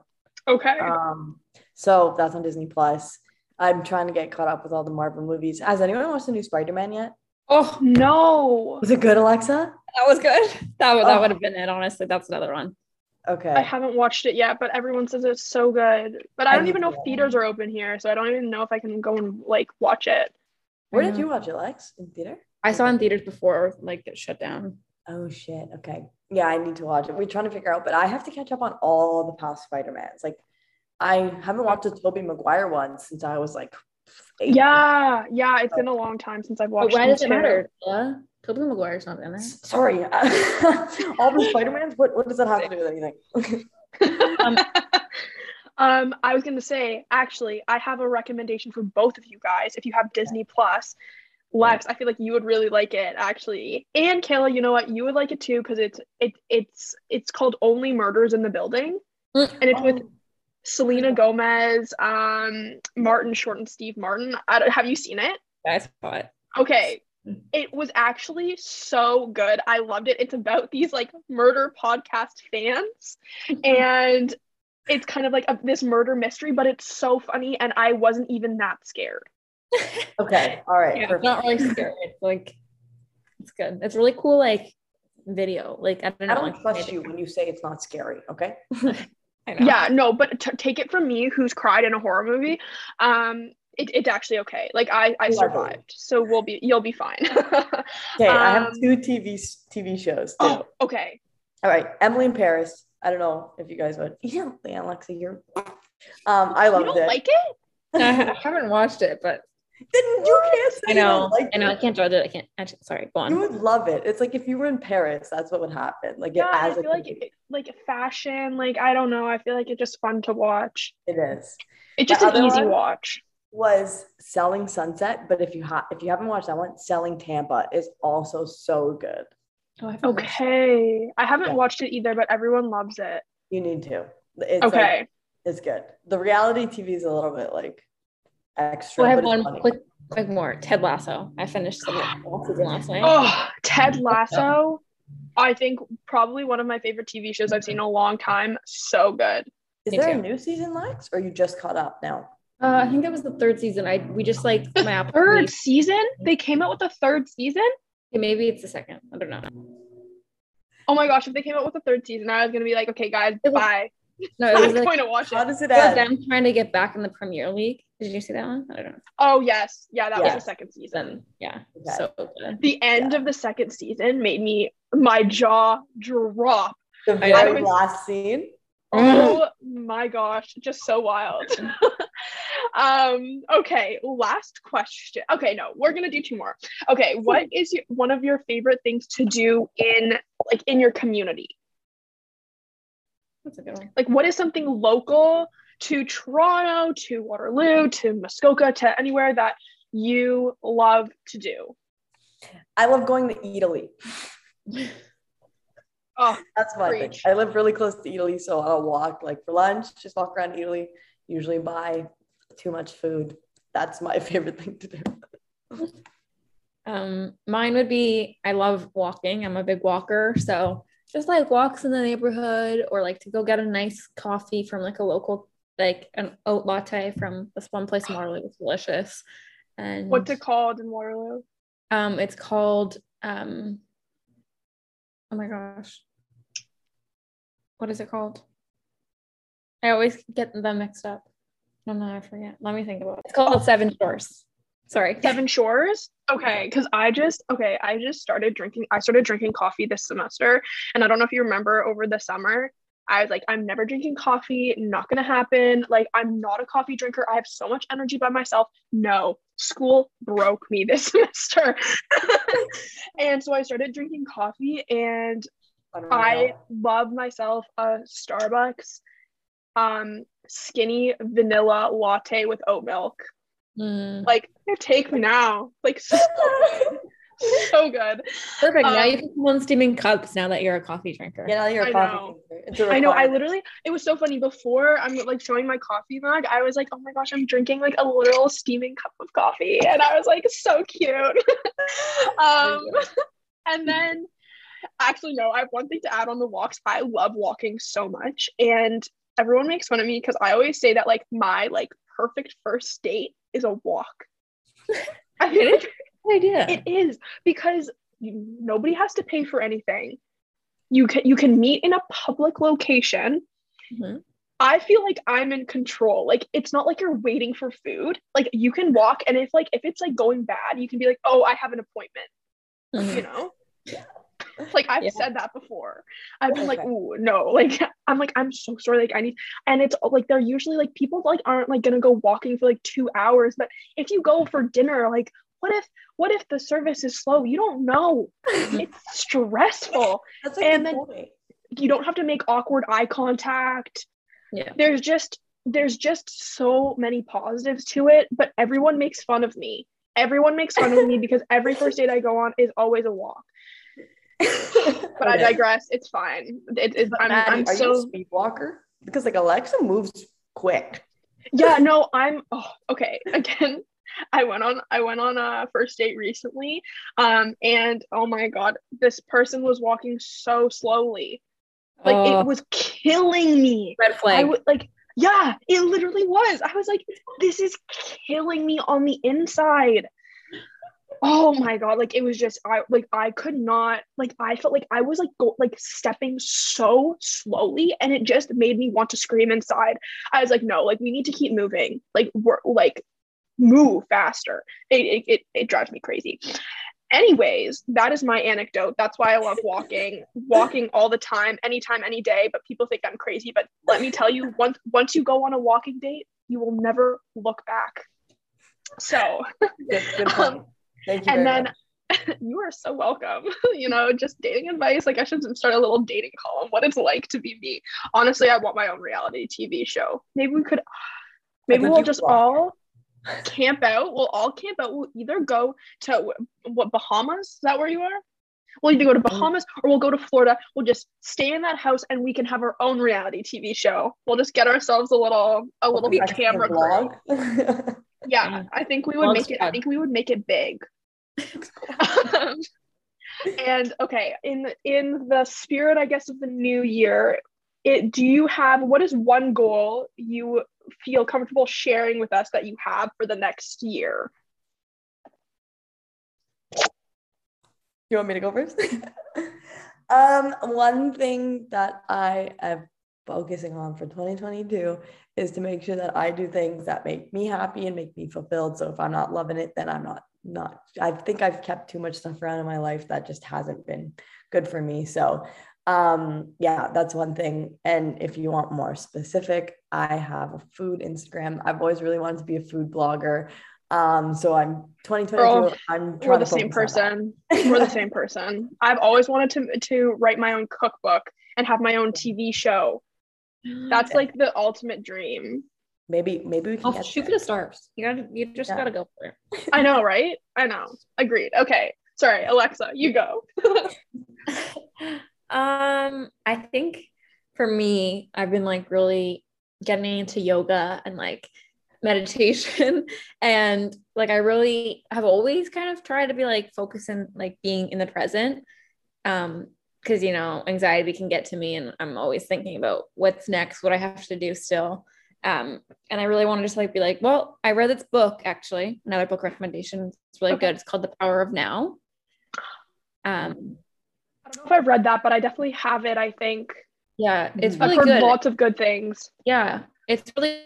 Okay. Um, so that's on Disney Plus. I'm trying to get caught up with all the Marvel movies. Has anyone watched the new Spider-Man yet? Oh, no. Was it good, Alexa? that was good. *laughs* That would, that Oh. would have been it. Honestly, that's another one. Okay. I haven't watched it yet, but everyone says it's so good. But I I don't even know if theaters are open here, so I don't even know if I can go and like watch it. Where I did you watch it, Lex? In theater? I saw in theaters before like it shut down. Oh shit. Okay. Yeah, I need to watch it. We're trying to figure out, but I have to catch up on all the past Spider-Mans. Like I haven't watched a Tobey Maguire one since I was like Yeah, yeah, it's been a long time since I've But watched. why does it too. matter? Uh, Tobey Maguire's not in there. Sorry, *laughs* all the *laughs* Spider-Mans. What what does that have to do with anything? Um, *laughs* um, I was gonna say, actually, I have a recommendation for both of you guys. If you have Disney Plus, Lex, I feel like you would really like it, actually. And Kayla, you know what? You would like it too because it's it it's it's called Only Murders in the Building, Mm. and it's with Oh. Selena Gomez, um, Martin Short, and Steve Martin. I don't, have you seen it? I saw it. Okay. It was actually so good. I loved it. It's about these like murder podcast fans and it's kind of like a, this murder mystery, but it's so funny and I wasn't even that scared. *laughs* Okay, all right, Yeah, it's not really scary. It's like it's good. It's really cool, like video. Like I don't know. I don't like, trust you when you say it's not scary. Okay. *laughs* I know. Yeah, no, but t- take it from me who's cried in a horror movie. Um it, it's actually okay. Like I I Lovely. survived. So we'll be you'll be fine. *laughs* Okay, I have Um, two TV TV shows too. oh, okay. All right, Emily in Paris. I don't know if you guys would. Yeah, Alexa, you're. Um, I You loved don't it. like it? *laughs* I haven't watched it, but Then you can't say I know. don't like I know. I can't judge it. I can't. Actually, sorry. Go on. You would love it. It's like if you were in Paris, that's what would happen. Like Yeah, it I as a feel like it, like fashion, like I don't know. I feel like it's just fun to watch. it is. It's just The an easy one? watch. Was Selling Sunset, but if you ha- if you haven't watched that one, Selling Tampa is also so good. Oh, I haven't watched it. Okay. I haven't Yeah. watched it either, but everyone loves it. You need to. It's like- okay. it's good. The reality TV is a little bit like extra. Oh, I have one funny. quick, quick more. Ted Lasso. I finished the ah, last season last night. oh, Ted Lasso. I think probably one of my favorite TV shows I've seen in a long time. So good. Is Me there a new season, Lex, or you just caught up now? Uh, I think that was the third season. I we just like my. Third season? They came out with the third season? Maybe it's the second. I don't know. Oh my gosh, if they came out with the third season, I was gonna be like, okay, guys, It was- bye. *laughs* No, it I'm was like going to watch How it. does it it was end? them trying to get back in the Premier League. Did you see that one? I don't know. Oh yes. Yeah, that Yeah. was the second season. Then yeah, Okay. so good. The end of the second season made me my jaw drop. The very was- last scene. Oh *laughs* my gosh, just so wild. *laughs* um, okay, last question. Okay, no, we're gonna do two more. Okay, what is your, one of your favorite things to do in like in your community? That's a good one. Like what is something local to Toronto, to Waterloo, to Muskoka, to anywhere that you love to do? I love going to Italy. *laughs* Oh, That's my thing. I live really close to Italy, so I'll walk like for lunch, just walk around Italy, usually buy too much food. That's my *laughs* favorite thing to do. Um, mine would be I love walking. I'm a big walker, so just like walks in the neighborhood or like to go get a nice coffee from like a local like an oat latte from this one place in Waterloo. It's delicious. And what's it called in Waterloo? Um, it's called um oh my gosh. What is it called? I always get them mixed up. No, no, I forget. Let me think about it. It's called Seven Shores. Sorry. *laughs* Seven Shores. Okay, because I just okay, I just started drinking. I started drinking coffee this semester, and I don't know if you remember over the summer. I was like, I'm never drinking coffee. Not gonna happen. Like, I'm not a coffee drinker. I have so much energy by myself. No, school broke me *laughs* this semester, *laughs* and so I started drinking coffee, and don't I love myself a Starbucks, um, skinny vanilla latte with oat milk. Mm, Like, take me now. Like, so good. *laughs* so good. perfect. now um, you can come on steaming cups now that you're a coffee drinker. Yeah, now you're a I coffee know. drinker. It's a I know. I literally, it was so funny. Before I'm like showing my coffee mug, I was like, oh my gosh, I'm drinking like a literal steaming cup of coffee. And I was like, so cute. *laughs* um, and then actually, no, I have one thing to add on the walks. I love walking so much. And everyone makes fun of me because I always say that like my like perfect first date is a walk. *laughs* I mean, It idea. it is because you, nobody has to pay for anything. You can you can meet in a public location. Mhm. I feel like I'm in control. Like it's not like you're waiting for food. Like you can walk and if like if it's like going bad, you can be like, "Oh, I have an appointment." Mhm. You know? *laughs* Like I've Yeah. said that before. I've been like, ooh, no. *laughs* Like I'm like, I'm so sorry. Like I need and it's like they're usually like people like aren't like gonna go walking for like two hours. But if you go for dinner, like what if what if the service is slow? You don't know. *laughs* It's stressful. That's a And then- point. You don't have to make awkward eye contact. Yeah. There's just there's just so many positives to it, but everyone makes fun of me. Everyone makes fun of me because every first date I go on is always a walk. *laughs* But I digress. It's fine. It, it, I'm, Maddie, I'm are you a so speed walker? Because like Alexa moves quick. yeah. *laughs* No, I'm. Oh, okay. *laughs* Again, I went on. I went on a first date recently. Um, and oh my god, this person was walking so slowly. Like Oh, it was killing me. red flag. would like. Yeah, it literally was. I was like, this is killing me on the inside. Oh my god, like it was just I like I could not like I felt like I was like go like stepping so slowly and it just made me want to scream inside. I was like, no, like we need to keep moving. Like we're like move faster. It it it, it drives me crazy. Anyways, that is my anecdote. That's why I love walking, *laughs* walking all the time, anytime, any day. But people think I'm crazy. But let me tell you, once once you go on a walking date, you will never look back. So Good, good point. *laughs* Um, Thank you. and then much. *laughs* you are so welcome. *laughs* you know, just dating advice. Like I should start a little dating column. What it's like to be me. Honestly, I want my own reality TV show. Maybe we could. Maybe we'll just could. all *laughs* camp out. We'll all camp out. We'll either go to what Bahamas. Is that where you are? We'll either go to Bahamas or we'll go to Florida. We'll just stay in that house and we can have our own reality TV show. We'll just get ourselves a little a little camera vlog. Yeah, I think we would make it. I think we would make it big. *laughs* Um, and okay, in in the spirit, I guess, of the new year, it do you have what is one goal you feel comfortable sharing with us that you have for the next year? you want me to go first? *laughs* um, one thing that I am focusing on for 2022 is to make sure that I do things that make me happy and make me fulfilled. So if I'm not loving it, then I'm not not. I think I've kept too much stuff around in my life that just hasn't been good for me. So um yeah that's one thing and if you want more specific i have a food instagram i've always really wanted to be a food blogger um so i'm 2022 Girl, i'm We're the same focus on that. person. We're the *laughs* same person. I've always wanted to to write my own cookbook and have my own TV show. That's like the ultimate dream. Maybe maybe we can Oh, get shoot for there. the stars. You gotta, you just Yeah. gotta go for it. *laughs* I know, right? I know. Agreed. Okay. Sorry, Alexa, you go. *laughs* Um, I think for me, I've been like really getting into yoga and like meditation *laughs* and like I really have always kind of tried to be like focusing like being in the present. Um, because you know, anxiety can get to me and I'm always thinking about what's next, what I have to do still. Um, and I really wanted to just like be like, well, I read this book actually, another book recommendation. It's really Okay. good. It's called The Power of Now. Um, I don't know if I've read that, but I definitely have it. I think yeah, it's. I've really heard good. lots of good things. Yeah, it's really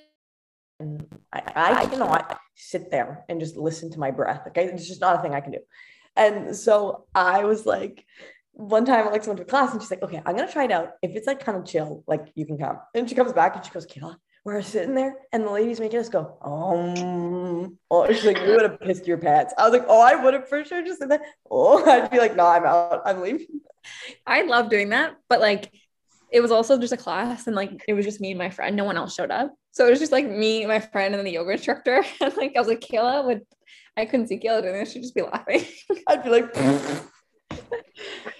I, I cannot sit there and just listen to my breath. Okay. It's just not a thing I can do. And so I was like, one time Alexa went to class and she's like, okay, I'm gonna try it out. If it's like kind of chill, like you can come. And she comes back and she goes, Kayla, we're sitting there and the ladies making us go, um, oh, she's like, you would have pissed your pants. I was like, oh, I would have for sure just said that. Oh, *laughs* I'd be like, no, I'm out. I'm leaving. I love doing that, but like it was also just a class and like it was just me and my friend. No one else showed up. So it was just like me, my friend, and then the yoga instructor. *laughs* And like I was like, Kayla would I couldn't see Kayla doing this. She'd just be laughing. I'd be like, *laughs*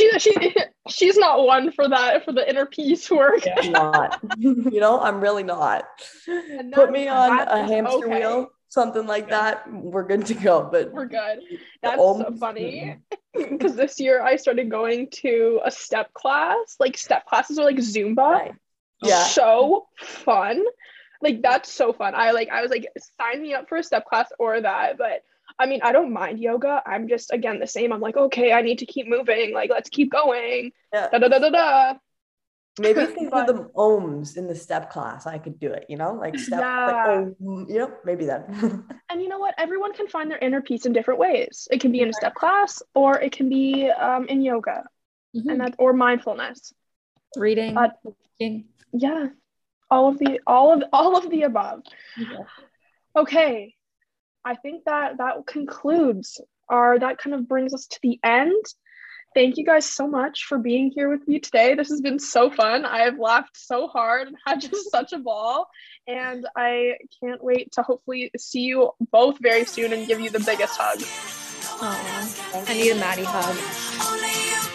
She, she she's not one for that for the inner peace work. I'm not. *laughs* you know, I'm really not. Put me on a hamster okay. wheel, something like that. We're good to go. But We're good. That's so funny. Because *laughs* *laughs* this year I started going to a step class. Like step classes are like Zumba. right. Yeah. So fun. Like that's so fun. I like I was like, sign me up for a step class or that. But I mean, I don't mind yoga. I'm just again the same. I'm like, okay, I need to keep moving. Like, let's keep going. Yeah. Da da da da da. Maybe if they do the ohms in the step class, I could do it, you know, like step, Yeah. like, oh, mm, yep, maybe then. *laughs* And you know what? Everyone can find their inner peace in different ways. It can be in a step class, or it can be um, in yoga, Mhm. and that or mindfulness. reading, walking. Yeah, all of the all of all of the above. Yeah. Okay, I think that that concludes our. That kind of brings us to the end. Thank you guys so much for being here with me today. This has been so fun. I have laughed so hard and had just *laughs* such a ball. And I can't wait to hopefully see you both very soon and give you the biggest hug. Aw, I need a Maddie hug.